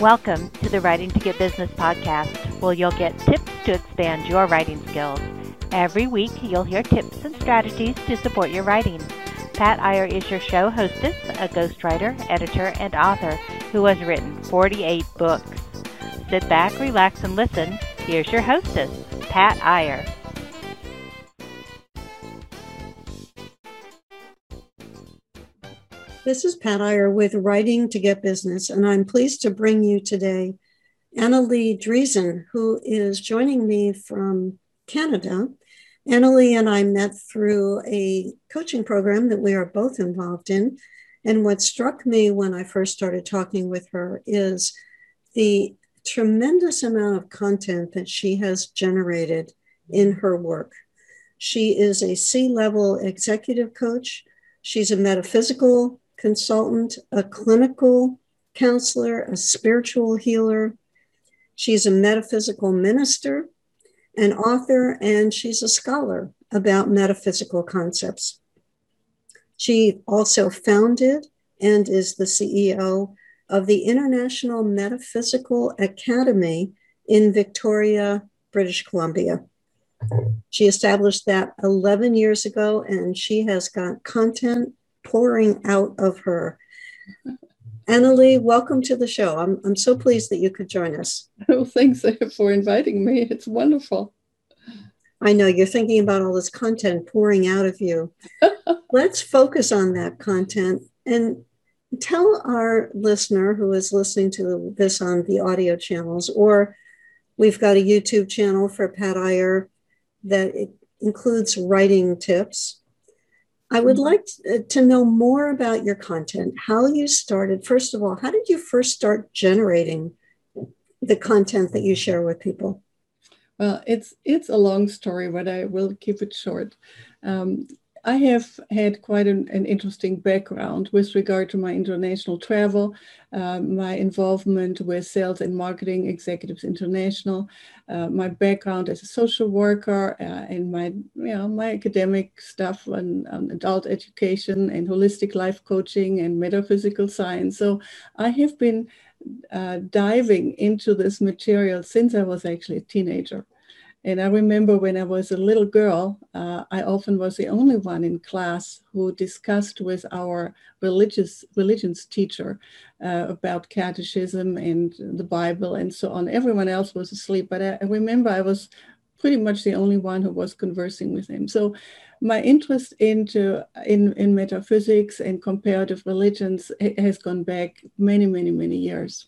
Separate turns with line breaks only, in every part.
Welcome to the Writing to Get Business podcast, where you'll get tips to expand your writing skills. Every week, you'll hear tips and strategies to support your writing. Pat Iyer is your show hostess, a ghostwriter, editor, and author who has written 48 books. Sit back, relax, and listen. Here's your hostess, Pat Iyer.
This is Pat Iyer with Writing to Get Business, and I'm pleased to bring you today Annalee Driesen, who is joining me from Canada. Annalee and I met through a coaching program that we are both involved in. And what struck me when I first started talking with her is the tremendous amount of content that she has generated in her work. She is a C level executive coach. She's a metaphysical consultant, a clinical counselor, a spiritual healer. She's a metaphysical minister, an author, and she's a scholar about metaphysical concepts. She also founded and is the CEO of the International Metaphysical Academy in Victoria, British Columbia. She established that 11 years ago, and she has got content pouring out of her. Annalee, welcome to the show. I'm, I'm so pleased that you could join us.
Oh, thanks for inviting me. It's wonderful.
I know you're thinking about all this content pouring out of you. Let's focus on that content and tell our listener who is listening to this on the audio channels, or we've got a YouTube channel for Pat Iyer that includes writing tips I would mm-hmm. like uh, to know more about your content, how you started. First of all, how did you first start generating the content that you share with people?
Well, it's it's a long story, but I will keep it short. Um, I have had quite an, an, interesting background with regard to my international travel, uh, my involvement with Sales and Marketing Executives International, uh, my background as a social worker, uh, and my you know my academic stuff on, on, adult education and holistic life coaching and metaphysical science. So I have been uh, diving into this material since I was actually a teenager. And I remember when I was a little girl, uh, I often was the only one in class who discussed with our religious religions teacher uh, about catechism and the Bible and so on. Everyone else was asleep, but I, I remember I was pretty much the only one who was conversing with him. So my interest into in, in metaphysics and comparative religions has gone back many, many, many years.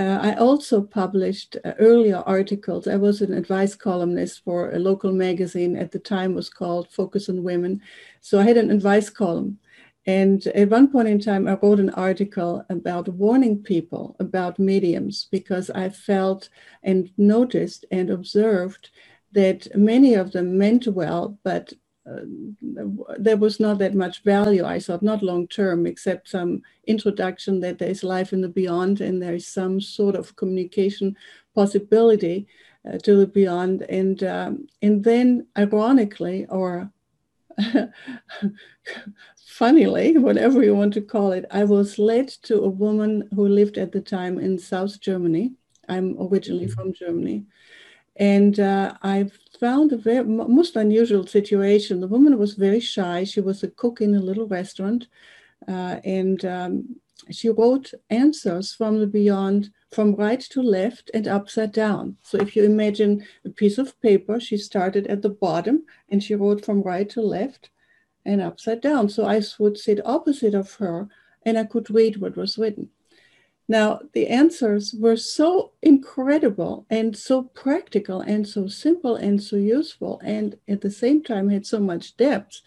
Uh, I also published uh, earlier articles. I was an advice columnist for a local magazine at the time was called Focus on Women. So I had an advice column. And at one point in time, I wrote an article about warning people about mediums because I felt and noticed and observed that many of them meant well, but there was not that much value, I thought, not long term, except some introduction that there's life in the beyond and there's some sort of communication possibility uh, to the beyond. And, um, and then, ironically, or funnily, whatever you want to call it, I was led to a woman who lived at the time in South Germany. I'm originally mm-hmm. from Germany. And uh, I found a very most unusual situation. The woman was very shy. She was a cook in a little restaurant, uh, and um, she wrote answers from the beyond from right to left and upside down. So if you imagine a piece of paper, she started at the bottom and she wrote from right to left and upside down. So I would sit opposite of her and I could read what was written. Now, the answers were so incredible and so practical and so simple and so useful, and at the same time had so much depth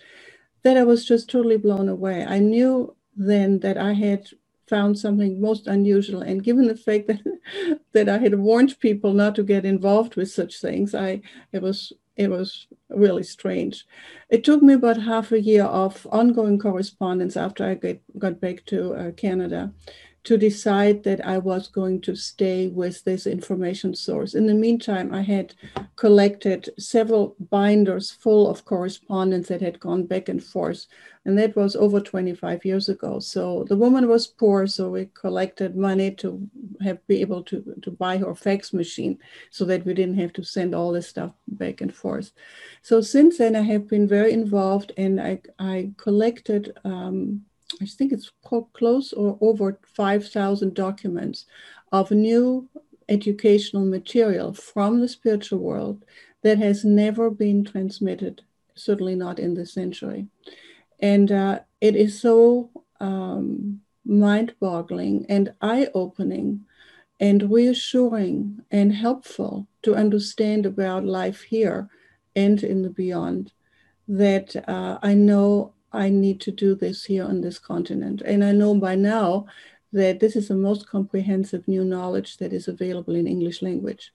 that I was just totally blown away. I knew then that I had found something most unusual. And given the fact that that I had warned people not to get involved with such things, I it was it was really strange. It took me about half a year of ongoing correspondence after I get, got back to uh, Canada to decide that I was going to stay with this information source. In the meantime, I had collected several binders full of correspondence that had gone back and forth, and that was over 25 years ago. So the woman was poor, so we collected money to have be able to, to buy her fax machine so that we didn't have to send all this stuff back and forth. So since then, I have been very involved and I, I collected um, I think it's close or over 5,000 documents of new educational material from the spiritual world that has never been transmitted, certainly not in this century. And uh, it is so um, mind boggling and eye opening and reassuring and helpful to understand about life here and in the beyond that uh, I know I need to do this here on this continent. And I know by now that this is the most comprehensive new knowledge that is available in English language.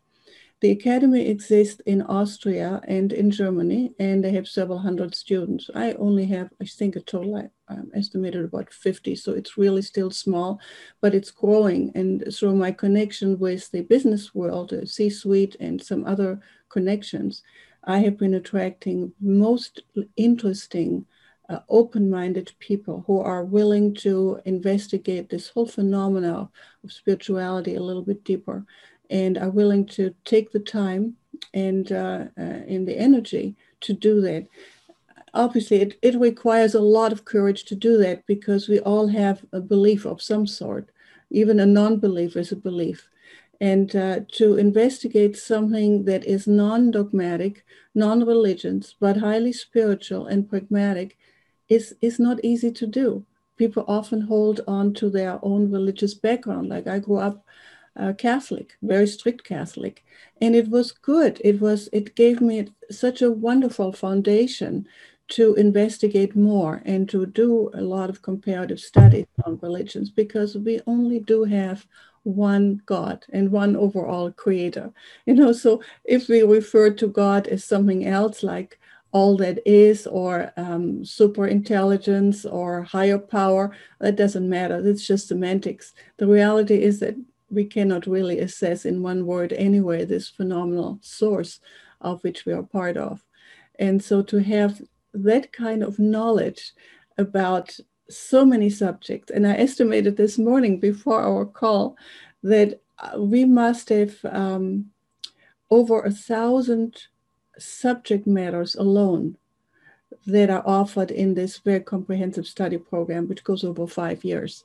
The academy exists in Austria and in Germany, and they have several hundred students. I only have, I think, a total I um, estimated about 50, so it's really still small, but it's growing. And through my connection with the business world, the C suite, and some other connections, I have been attracting most interesting uh, open-minded people who are willing to investigate this whole phenomena of spirituality a little bit deeper and are willing to take the time and uh, uh, and the energy to do that. Obviously it, it requires a lot of courage to do that because we all have a belief of some sort. Even a non-belief is a belief. And uh, to investigate something that is non-dogmatic non-religious but highly spiritual and pragmatic is, is not easy to do. People often hold on to their own religious background. Like I grew up uh, Catholic, very strict Catholic, and it was good. It was it gave me such a wonderful foundation to investigate more and to do a lot of comparative studies on religions because we only do have one God and one overall creator. You know, so if we refer to God as something else like all that is or um, super intelligence or higher power that doesn't matter. It's just semantics. The reality is that we cannot really assess in one word anyway this phenomenal source of which we are part of. And so to have that kind of knowledge about so many subjects and i estimated this morning before our call that uh, we must have um, over a thousand subject matters alone that are offered in this very comprehensive study program, which goes over five years.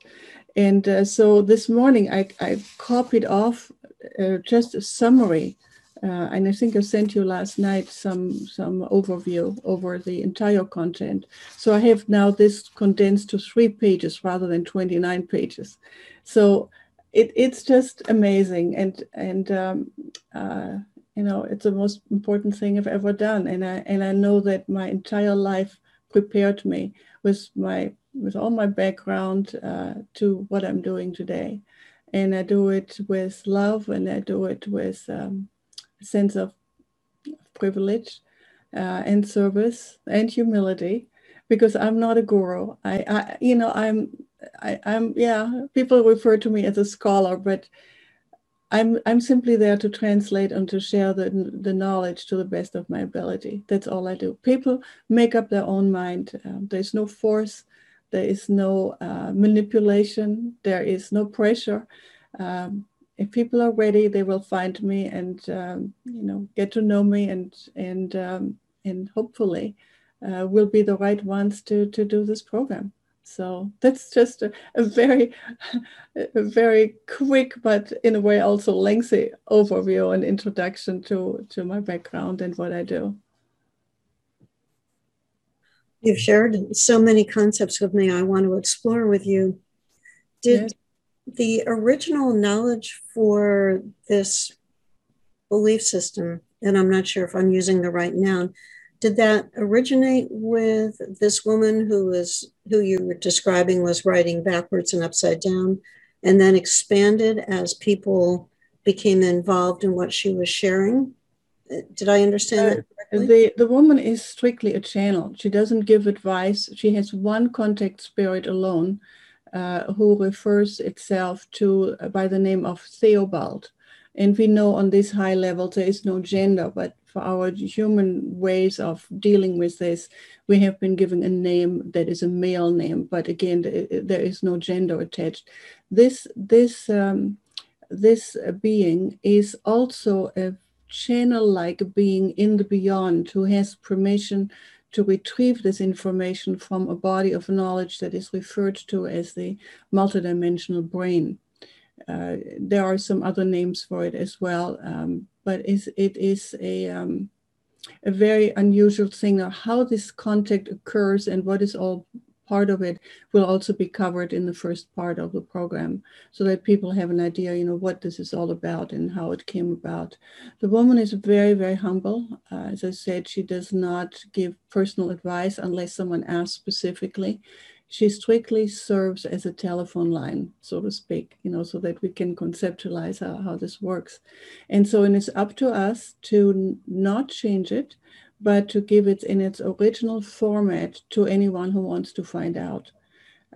And uh, so this morning I, I copied off uh, just a summary. Uh, and I think I sent you last night some some overview over the entire content. So I have now this condensed to three pages rather than 29 pages. So it, it's just amazing. And and um, uh, you know it's the most important thing i've ever done. And i and i know that my entire life prepared me with my with all my background uh, to what i'm doing today. And i do it with love and i do it with um, a sense of privilege uh, and service and humility because i'm not a guru. I, I you know i'm I, i'm yeah people refer to me as a scholar but I'm, I'm simply there to translate and to share the, the knowledge to the best of my ability. That's all I do. People make up their own mind. Um, there's no force, there is no uh, manipulation, there is no pressure. Um, if people are ready, they will find me and um, you know get to know me and and um, and hopefully uh, will be the right ones to to do this program. So that's just a, a, very, a very quick, but in a way also lengthy overview and introduction to, to my background and what I do.
You've shared so many concepts with me I want to explore with you. Did yes. the original knowledge for this belief system, and I'm not sure if I'm using the right noun, did that originate with this woman who was who you were describing was writing backwards and upside down and then expanded as people became involved in what she was sharing? Did i understand uh, that
correctly? the the woman is strictly a channel. She doesn't give advice. She has one contact spirit alone uh, who refers itself to uh, by the name of theobald. And we know on this high level there is no gender but for our human ways of dealing with this, we have been given a name that is a male name, but again, there is no gender attached. This this um, this being is also a channel-like being in the beyond who has permission to retrieve this information from a body of knowledge that is referred to as the multidimensional brain. Uh, there are some other names for it as well, um, but it is a, um, a very unusual thing. Now, how this contact occurs and what is all part of it will also be covered in the first part of the program so that people have an idea, you know, what this is all about and how it came about. The woman is very, very humble. Uh, as I said, she does not give personal advice unless someone asks specifically she strictly serves as a telephone line, so to speak, you know, so that we can conceptualize how, how this works. And so and it's up to us to not change it, but to give it in its original format to anyone who wants to find out.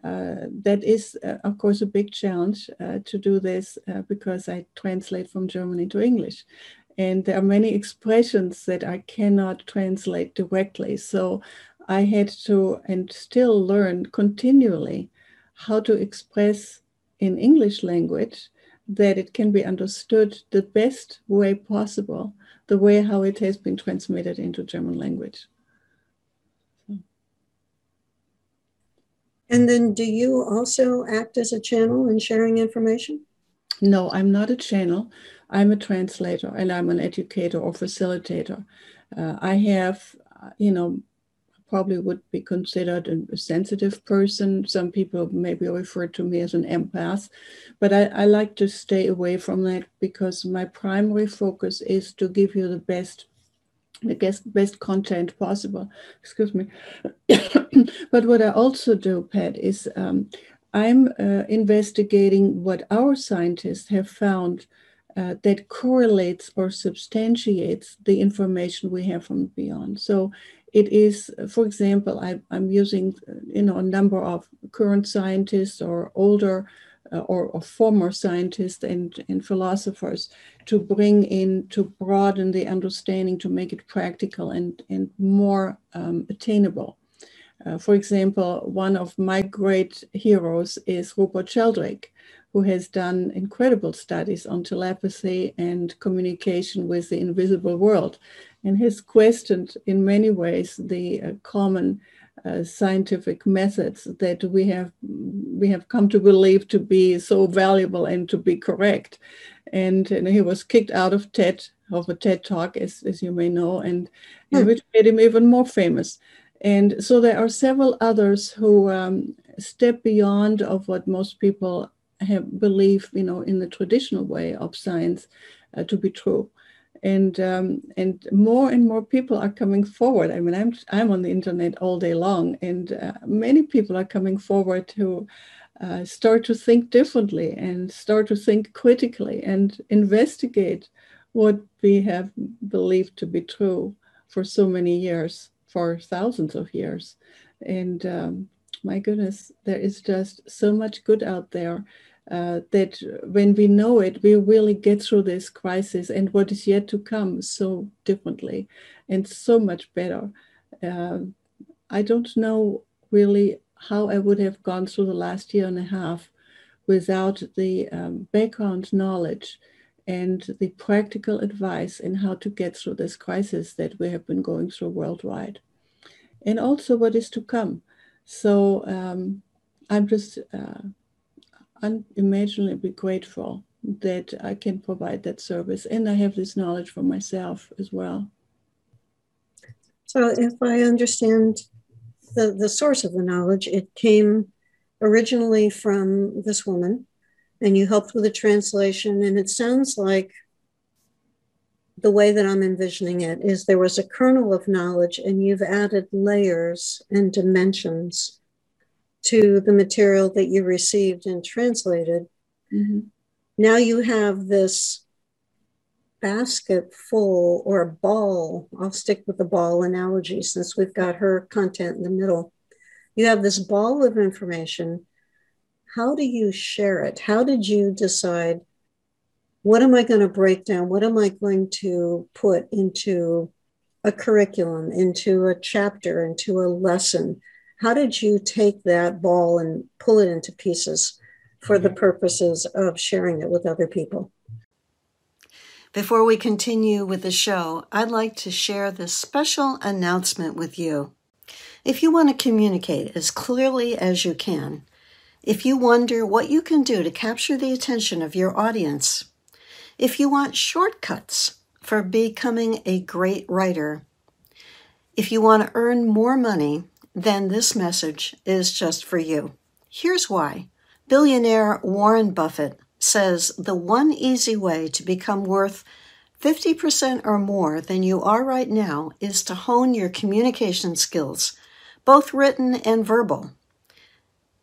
Uh, that is, uh, of course, a big challenge uh, to do this uh, because I translate from German into English. And there are many expressions that I cannot translate directly. So I had to and still learn continually how to express in English language that it can be understood the best way possible, the way how it has been transmitted into German language.
And then, do you also act as a channel in sharing information?
No, I'm not a channel. I'm a translator and I'm an educator or facilitator. Uh, I have, you know, probably would be considered a sensitive person. Some people maybe refer to me as an empath, but I, I, like to stay away from that because my primary focus is to give you the best, the best, best content possible. Excuse me. but what I also do, Pat, is um, I'm uh, investigating what our scientists have found. Uh, that correlates or substantiates the information we have from beyond. So it is, for example, I, am using, you know, a number of current scientists or older uh, or, or, former scientists and, and philosophers to bring in, to broaden the understanding, to make it practical and, and more um, attainable. Uh, for example, one of my great heroes is Rupert Sheldrake, who has done incredible studies on telepathy and communication with the invisible world and has questioned in many ways the uh, common uh, scientific methods that we have we have come to believe to be so valuable and to be correct. And, and he was kicked out of TED of a TED talk, as, as you may know, and, and hmm. which made him even more famous. And so there are several others who um, step beyond of what most people have believe, you know, in the traditional way of science uh, to be true and um, and more and more people are coming forward. I mean, I'm I'm on the internet all day long, and uh, many people are coming forward to uh, start to think differently and start to think critically and investigate what we have believed to be true for so many years, for thousands of years, and um, my goodness, there is just so much good out there uh, that when we know it, we really get through this crisis and what is yet to come so differently and so much better. Uh, I don't know really how I would have gone through the last year and a half without the um, background knowledge and the practical advice in how to get through this crisis that we have been going through worldwide. And also what is to come. So um, I'm just uh, unimaginably grateful that I can provide that service. And I have this knowledge for myself as well.
So, if I understand the, the source of the knowledge, it came originally from this woman, and you helped with the translation. And it sounds like
the way that I'm envisioning it is there was a kernel of knowledge, and you've added layers and dimensions to the material that you received and translated. Mm-hmm. Now you have this basket full or a ball. I'll stick with the ball analogy since we've got her content in the middle. You have this ball of information. How do you share it? How did you decide what am I going to break down? What am I going to put into a curriculum, into a chapter, into a lesson? How did you take that ball and pull it into pieces for the mm-hmm. purposes of sharing it with other people?
Before we continue with the show, I'd like to share this special announcement with you. If you want to communicate as clearly as you can, if you wonder what you can do to capture the attention of your audience, if you want shortcuts for becoming a great writer, if you want to earn more money, then this message is just for you. Here's why. Billionaire Warren Buffett says the one easy way to become worth 50% or more than you are right now is to hone your communication skills, both written and verbal.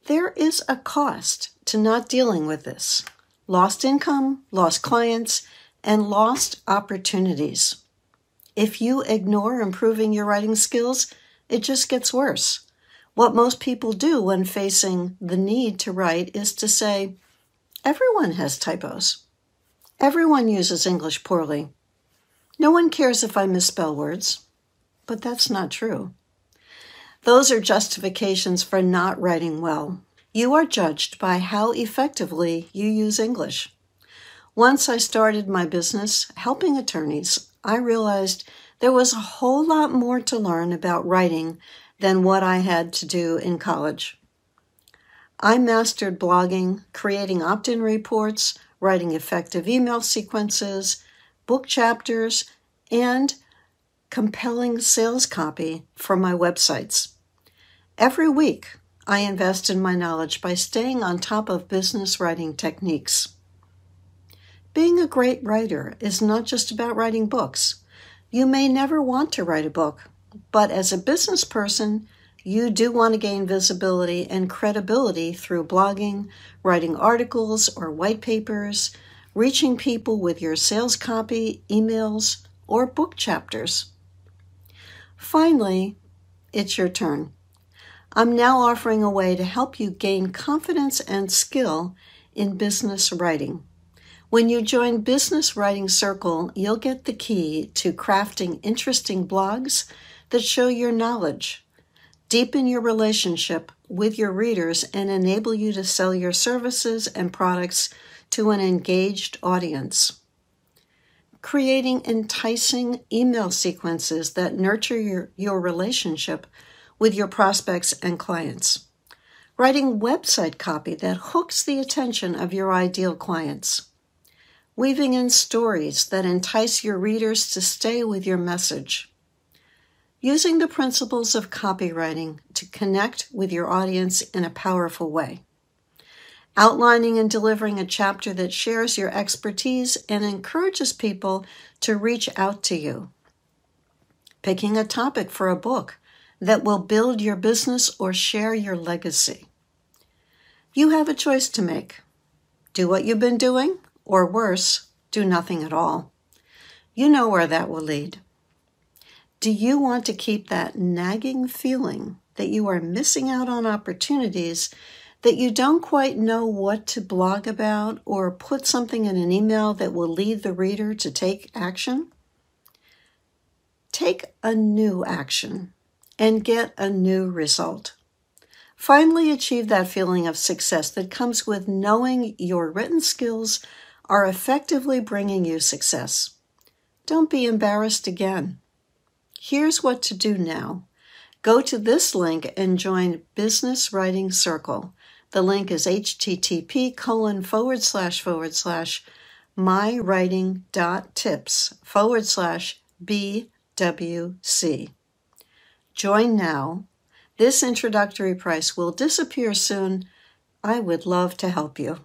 There is a cost to not dealing with this lost income, lost clients, and lost opportunities. If you ignore improving your writing skills, it just gets worse. What most people do when facing the need to write is to say, Everyone has typos. Everyone uses English poorly. No one cares if I misspell words. But that's not true. Those are justifications for not writing well. You are judged by how effectively you use English. Once I started my business helping attorneys, I realized there was a whole lot more to learn about writing than what I had to do in college. I mastered blogging, creating opt in reports, writing effective email sequences, book chapters, and compelling sales copy for my websites. Every week, I invest in my knowledge by staying on top of business writing techniques. Being a great writer is not just about writing books. You may never want to write a book, but as a business person, you do want to gain visibility and credibility through blogging, writing articles or white papers, reaching people with your sales copy, emails, or book chapters. Finally, it's your turn. I'm now offering a way to help you gain confidence and skill in business writing. When you join Business Writing Circle, you'll get the key to crafting interesting blogs that show your knowledge, deepen your relationship with your readers, and enable you to sell your services and products to an engaged audience. Creating enticing email sequences that nurture your, your relationship with your prospects and clients. Writing website copy that hooks the attention of your ideal clients. Weaving in stories that entice your readers to stay with your message. Using the principles of copywriting to connect with your audience in a powerful way. Outlining and delivering a chapter that shares your expertise and encourages people to reach out to you. Picking a topic for a book that will build your business or share your legacy. You have a choice to make. Do what you've been doing, or worse, do nothing at all. You know where that will lead. Do you want to keep that nagging feeling that you are missing out on opportunities, that you don't quite know what to blog about or put something in an email that will lead the reader to take action? Take a new action and get a new result. Finally, achieve that feeling of success that comes with knowing your written skills are effectively bringing you success. Don't be embarrassed again. Here's what to do now. Go to this link and join Business Writing Circle. The link is http colon forward slash forward slash mywriting.tips forward slash BWC. Join now. This introductory price will disappear soon. I would love to help you.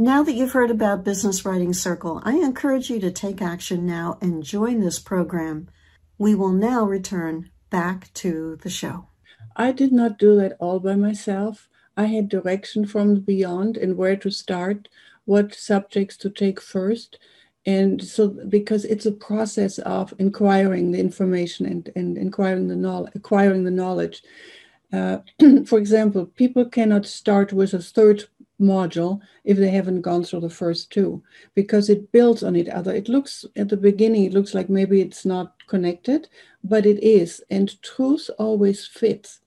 Now that you've heard about Business Writing Circle, I encourage you to take action now and join this program. We will now return back to the show.
I did not do that all by myself. I had direction from beyond and where to start, what subjects to take first. And so, because it's a process of inquiring the information and, and inquiring the knowledge, acquiring the knowledge. Uh, for example, people cannot start with a third module if they haven't gone through the first two because it builds on each other it looks at the beginning it looks like maybe it's not connected but it is and truth always fits.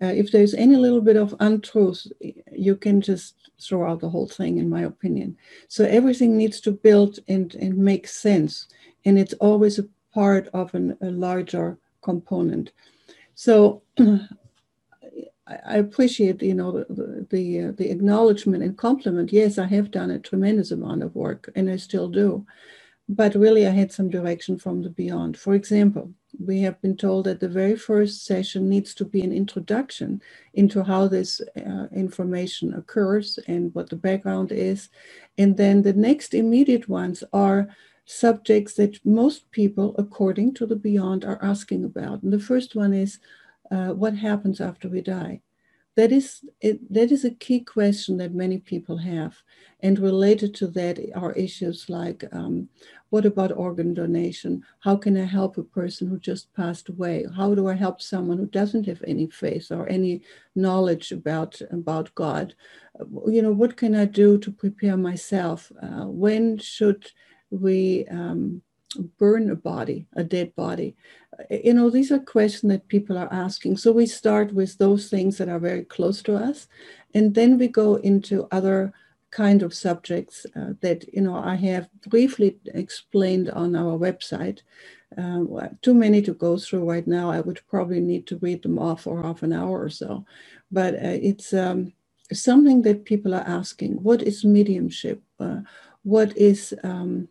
Uh, if there's any little bit of untruth you can just throw out the whole thing in my opinion. So everything needs to build and, and make sense and it's always a part of an, a larger component. So I appreciate, you know, the the, uh, the, acknowledgement and compliment. Yes, I have done a tremendous amount of work, and I still do. But really, I had some direction from the beyond. For example, we have been told that the very first session needs to be an introduction into how this uh, information occurs and what the background is, and then the next immediate ones are subjects that most people, according to the beyond, are asking about. And the first one is uh, what happens after we die? That is, it, that is a key question that many people have. And related to that are issues like um, what about organ donation? How can I help a person who just passed away? How do I help someone who doesn't have any faith or any knowledge about, about God? You know, what can I do to prepare myself? Uh, when should we um, burn a body, a dead body? You know, these are questions that people are asking. So we start with those things that are very close to us, and then we go into other kind of subjects uh, that you know I have briefly explained on our website. Um, too many to go through right now. I would probably need to read them off for half an hour or so, but uh, it's um, something that people are asking. What is mediumship? Uh, what is um,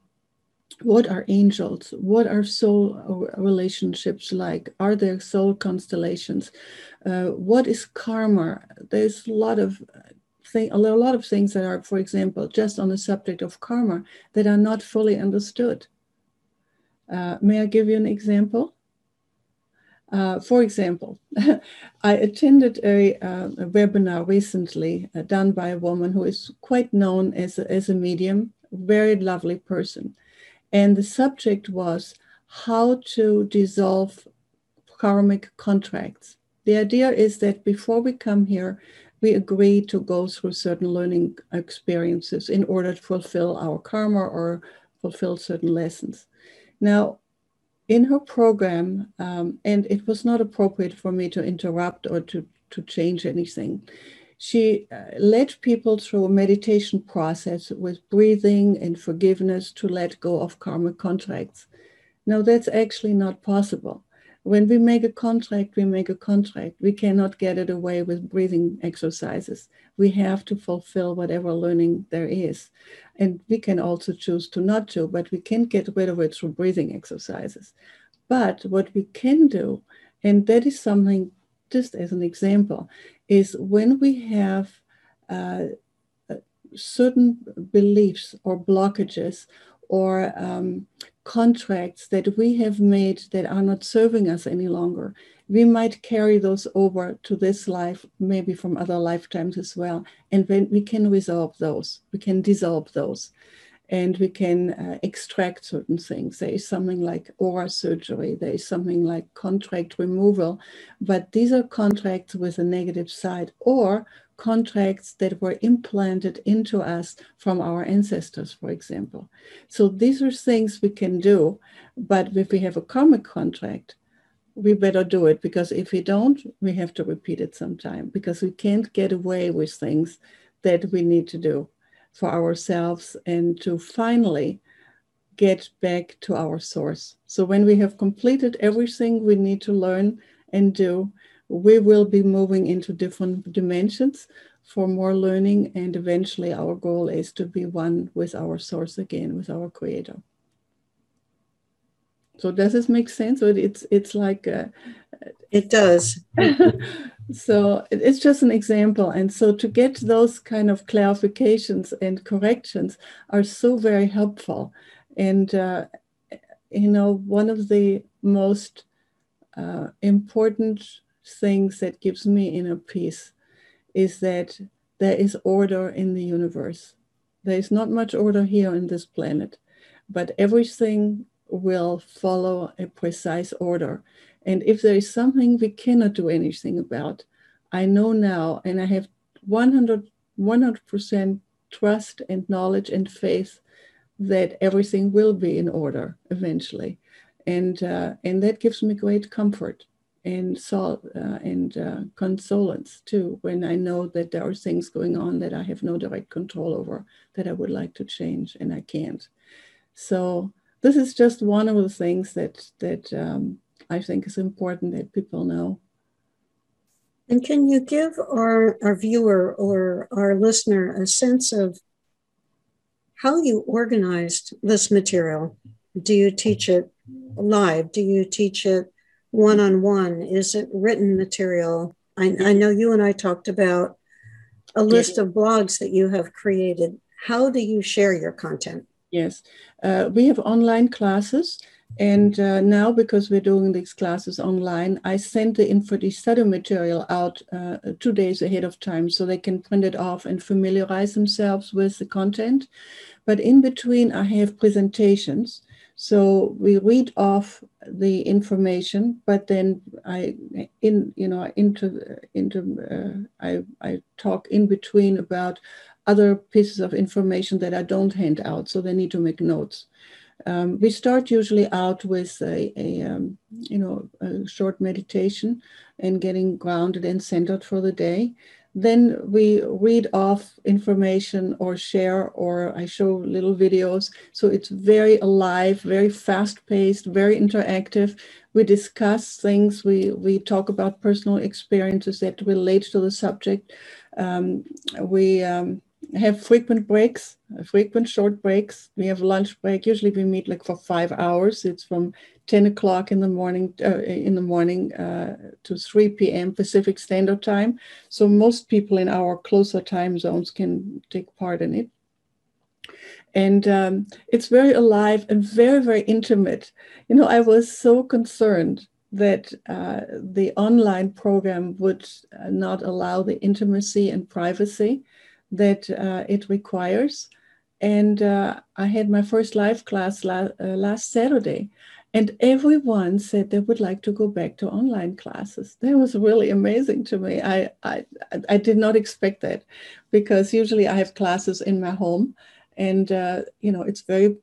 what are angels? What are soul relationships like? Are there soul constellations? Uh, what is karma? There's a lot of thing, a lot of things that are, for example, just on the subject of karma that are not fully understood. Uh, may I give you an example? Uh, for example, I attended a, uh, a webinar recently uh, done by a woman who is quite known as a, as a medium, very lovely person. And the subject was how to dissolve karmic contracts. The idea is that before we come here, we agree to go through certain learning experiences in order to fulfill our karma or fulfill certain lessons. Now, in her program, um, and it was not appropriate for me to interrupt or to, to change anything, she uh, led people through a meditation process with breathing and forgiveness to let go of karmic contracts. Now, that's actually not possible. When we make a contract, we make a contract. We cannot get it away with breathing exercises. We have to fulfill whatever learning there is. And we can also choose to not to, but we can't get rid of it through breathing exercises. But what we can do, and that is something just as an example, is when we have uh, uh, certain beliefs or blockages or um, contracts that we have made that are not serving us any longer. We might carry those over to this life, maybe from other lifetimes as well. And then we can resolve those, we can dissolve those and we can uh, extract certain things. There is something like aura surgery, there is something like contract removal, but these are contracts with a negative side or contracts that were implanted into us from our ancestors, for example. So these are things we can do, but if we have a karmic contract, we better do it because if we don't, we have to repeat it sometime because we can't get away with things that we need to do for ourselves and to finally get back to our source. So, when we have completed everything we need to learn and do, we will be moving into different dimensions for more learning. And eventually, our goal is to be one with our source again, with our creator. So does this make sense? Or it's it's like uh,
it does.
so it's just an example, and so to get those kind of clarifications and corrections are so very helpful. And uh, you know, one of the most uh, important things that gives me inner peace is that there is order in the universe. There is not much order here on this planet, but everything will follow a precise order. And if there is something we cannot do anything about, I know now, and I have 100, 100% trust and knowledge and faith that everything will be in order eventually. And, uh, and that gives me great comfort and sol- uh, and uh, consolence too when I know that there are things going on that I have no direct control over that I would like to change and I can't. So this is just one of the things that that um, I think is important that people know.
And can you give our, our viewer or our listener a sense of how you organized this material? Do you teach it live? Do you teach it one on one? Is it written material? I, I, know you and I talked about a list of blogs that you have created. How do you share your content?
Yes, uh, we have online classes. And uh, now, because we're doing these classes online, I send the info the study material out uh, two days ahead of time so they can print it off and familiarize themselves with the content. But in between, I have presentations so we read off the information, but then I in you know into into uh, I I talk in between about other pieces of information that I don't hand out, so they need to make notes. Um, we start usually out with a, a um, you know a short meditation and getting grounded and centered for the day then we read off information or share or i show little videos so it's very alive very fast paced very interactive we discuss things we we talk about personal experiences that relate to the subject um, we um, have frequent breaks, frequent short breaks. We have lunch break. Usually we meet like for five hours. It's from 10 o'clock in the morning uh, in the morning uh, to 3 p.m. Pacific Standard Time. So most people in our closer time zones can take part in it. And um, it's very alive and very, very intimate. You know, I was so concerned that uh, the online program would uh, not allow the intimacy and privacy that uh, it requires. And uh, I had my first live class la- last Saturday, and everyone said they would like to go back to online classes. That was really amazing to me. I, I, I did not expect that because usually I have classes in my home, and uh, you know it's very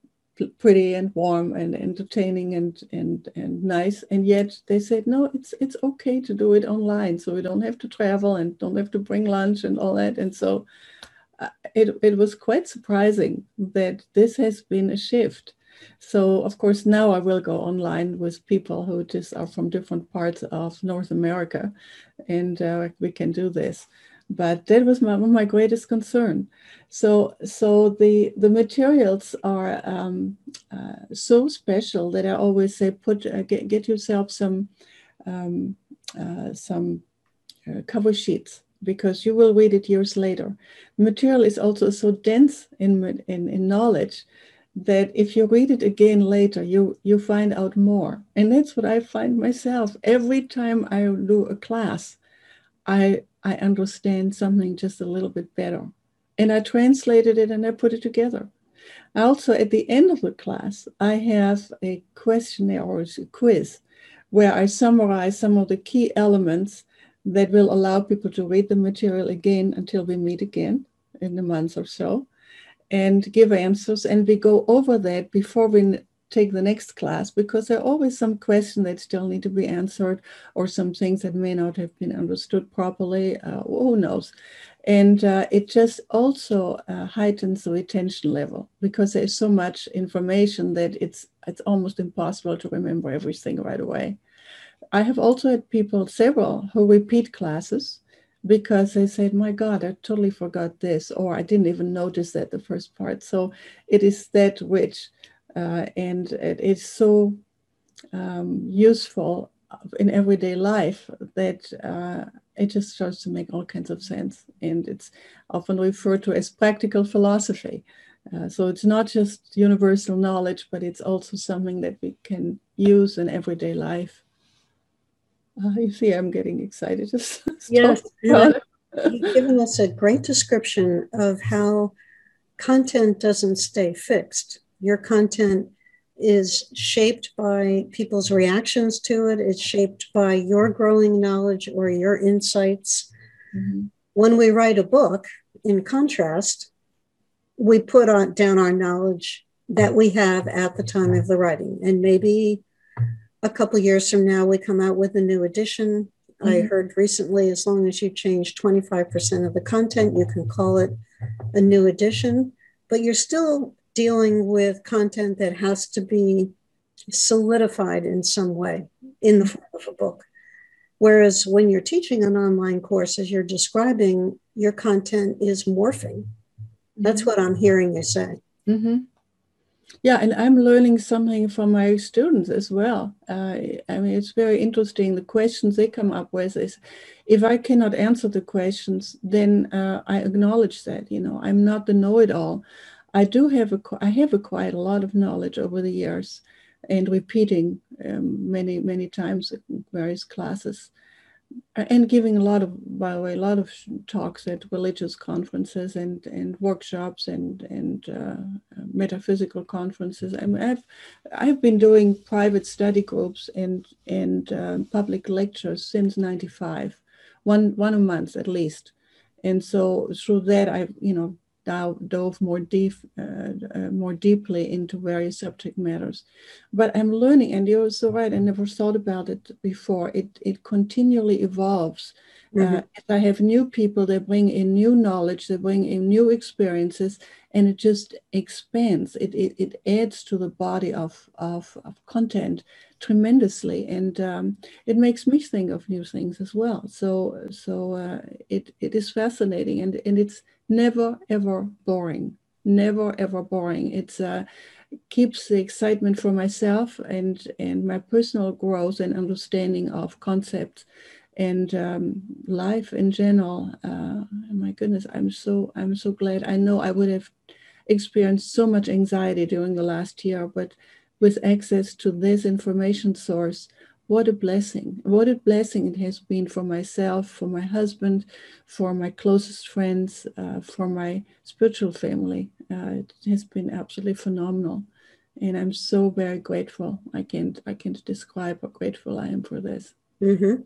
pretty and warm and entertaining and and and nice and yet they said no it's it's okay to do it online so we don't have to travel and don't have to bring lunch and all that and so uh, it, it was quite surprising that this has been a shift so of course now i will go online with people who just are from different parts of north america and uh, we can do this but that was my, my greatest concern. So, so the the materials are um, uh, so special that I always say, put uh, get, get yourself some um, uh, some uh, cover sheets because you will read it years later. Material is also so dense in, in, in knowledge that if you read it again later, you you find out more. And that's what I find myself every time I do a class. I I understand something just a little bit better. And I translated it and I put it together. Also, at the end of the class, I have a questionnaire or a quiz where I summarize some of the key elements that will allow people to read the material again until we meet again in a month or so and give answers. And we go over that before we take the next class because there are always some questions that still need to be answered or some things that may not have been understood properly. Uh, who knows? And uh, it just also uh, heightens the retention level because there's so much information that it's it's almost impossible to remember everything right away. I have also had people, several, who repeat classes because they said, My God, I totally forgot this, or I didn't even notice that the first part. So it is that which uh, and it is so um, useful in everyday life that uh, it just starts to make all kinds of sense. And it's often referred to as practical philosophy. Uh, so it's not just universal knowledge, but it's also something that we can use in everyday life. Uh, you see, I'm getting excited.
yes, you've given us a great description of how content doesn't stay fixed. Your content is shaped by people's reactions to it. It's shaped by your growing knowledge or your insights. Mm-hmm. When we write a book, in contrast, we put on down our knowledge that we have at the time of the writing, and maybe a couple years from now we come out with a new edition. Mm-hmm. I heard recently, as long as you change 25% of the content, you can call it a new edition, but you're still dealing with content that has to be solidified in some way in the form of a book. Whereas when you're teaching an online course, as you're describing, your content is morphing. That's mm-hmm. what I'm hearing you say.
Mm-hmm. Yeah, and I'm learning something from my students as well. Uh, I mean, it's very interesting. The questions they come up with is, if I cannot answer the questions, then uh, I acknowledge that. You know, I'm not the know-it-all. I do have a, I have acquired a lot of knowledge over the years, and repeating um, many many times in various classes, and giving a lot of by the way a lot of talks at religious conferences and and workshops and and uh, metaphysical conferences. I mean, I've I've been doing private study groups and and uh, public lectures since '95, one one a month at least, and so through that I've you know dove more deep, uh, uh, more deeply into various subject matters. But I'm learning, and you're so right. I never thought about it before. It it continually evolves. Uh, mm-hmm. Uh, I have new people they bring in new knowledge, they bring in new experiences, and it just expands. It it, it adds to the body of of, of content tremendously, and um, it makes me think of new things as well. So so uh, it it is fascinating, and and it's never ever boring never ever boring it's uh keeps the excitement for myself and and my personal growth and understanding of concepts and um, life in general uh, my goodness i'm so i'm so glad i know i would have experienced so much anxiety during the last year but with access to this information source what a blessing. What a blessing it has been for myself, for my husband, for my closest friends, uh, for my spiritual family. Uh, it has been absolutely phenomenal. And I'm so very grateful. I can't I can't describe how grateful I am for this.
Mm-hmm.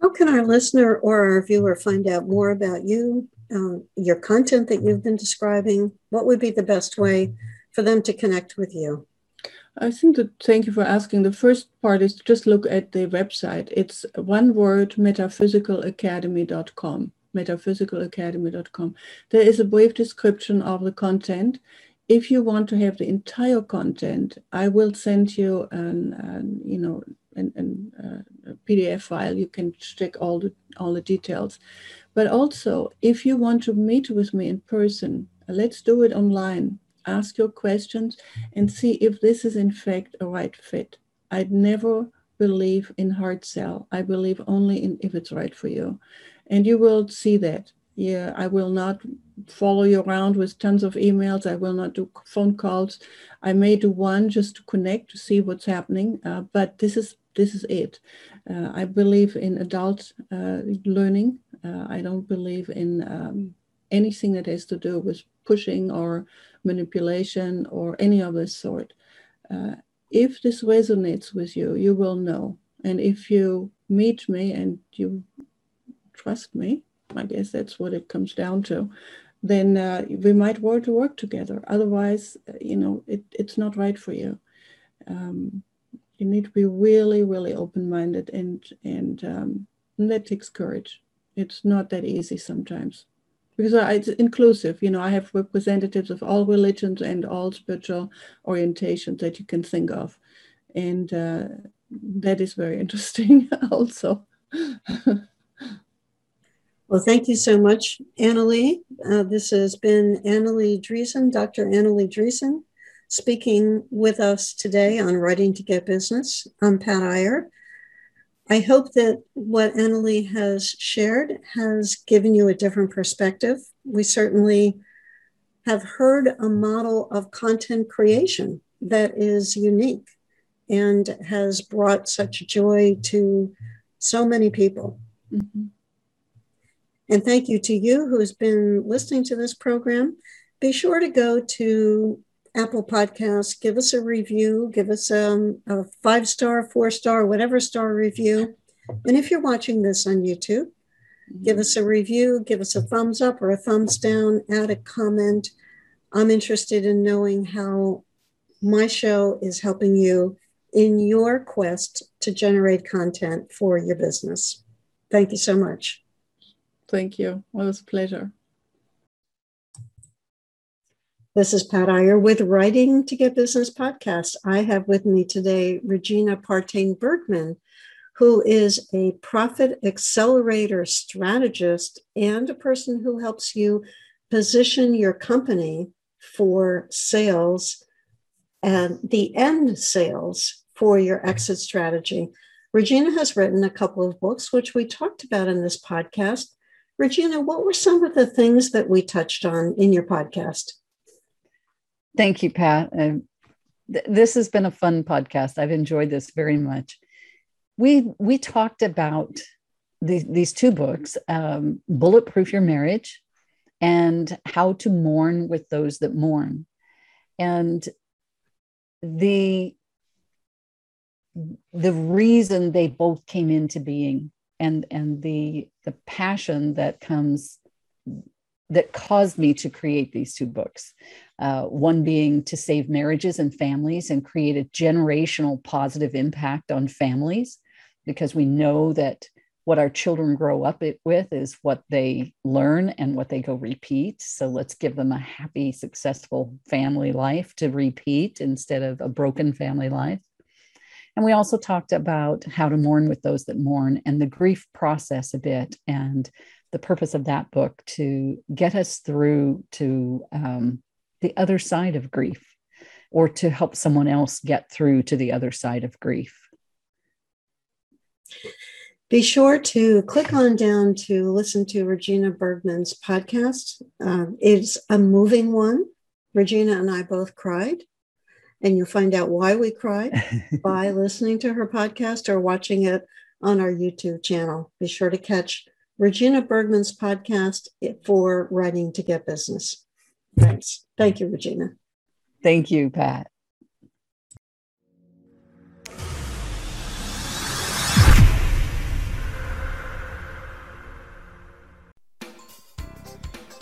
How can our listener or our viewer find out more about you, uh, your content that you've been describing? What would be the best way for them to connect with you?
I think that thank you for asking. The first part is to just look at the website. It's one word metaphysicalacademy.com. Metaphysicalacademy.com. There is a brief description of the content. If you want to have the entire content, I will send you an, an you know an, an uh, a PDF file. You can check all the all the details. But also, if you want to meet with me in person, let's do it online ask your questions and see if this is in fact a right fit. I'd never believe in hard sell. I believe only in if it's right for you. And you will see that. Yeah, I will not follow you around with tons of emails. I will not do phone calls. I may do one just to connect to see what's happening. Uh, but this is this is it. Uh, I believe in adult uh, learning. Uh, I don't believe in um, anything that has to do with pushing or manipulation or any of this sort. Uh, if this resonates with you, you will know. And if you meet me and you trust me, I guess that's what it comes down to, then uh, we might work to work together. Otherwise, uh, you know, it, it's not right for you. Um, you need to be really, really open-minded, and and, um, and that takes courage. It's not that easy sometimes because I, it's inclusive. You know, I have representatives of all religions and all spiritual orientations that you can think of, and uh, that is very interesting also.
well, thank you so much, Annalie. Uh, this has been Annalie Driesen, Dr. Annalie Driesen, speaking with us today on Writing to Get Business. I'm Pat Iyer. I hope that what Annalie has shared has given you a different perspective. We certainly have heard a model of content creation that is unique and has brought such joy to so many people. Mm-hmm. And thank you to you who's been listening to this program. Be sure to go to Apple Podcasts, give us a review, give us um, a five star, four star, whatever star review. And if you're watching this on YouTube, give us a review, give us a thumbs up or a thumbs down, add a comment. I'm interested in knowing how my show is helping you in your quest to generate content for your business. Thank you so much.
Thank you. Well, it was a pleasure.
This is Pat Iyer with Writing to Get Business podcast. I have with me today Regina Partain Bergman, who is a profit accelerator strategist and a person who helps you position your company for sales and the end sales for your exit strategy. Regina has written a couple of books, which we talked about in this podcast. Regina, what were some of the things that we touched on in your podcast?
Thank you, Pat. Uh, th- this has been a fun podcast. I've enjoyed this very much. We we talked about the, these two books, um, "Bulletproof Your Marriage" and "How to Mourn with Those That Mourn," and the the reason they both came into being and and the the passion that comes that caused me to create these two books. Uh, one being to save marriages and families and create a generational positive impact on families, because we know that what our children grow up with is what they learn and what they go repeat. So let's give them a happy, successful family life to repeat instead of a broken family life. And we also talked about how to mourn with those that mourn and the grief process a bit and the purpose of that book to get us through to um, the other side of grief or to help someone else get through to the other side of grief.
Be sure to click on down to listen to Regina Bergman's podcast. Uh, it's a moving one. Regina and I both cried, and you'll find out why we cried by listening to her podcast or watching it on our YouTube channel. Be sure to catch Regina Bergman's podcast for Writing to Get Business. Thanks. Thank you, Regina.
Thank you, Pat.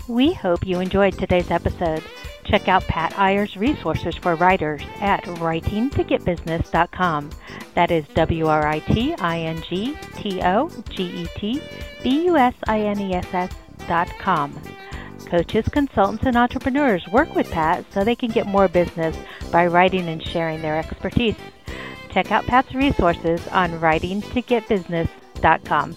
We hope you enjoyed today's episode. Check out Pat Iyer's resources for writers at writingtogetbusiness.com. That is W R I T I N G T O G E T B U S I N E S S dot com. Coaches, consultants, and entrepreneurs work with Pat so they can get more business by writing and sharing their expertise. Check out Pat's resources on writingtogetbusiness.com.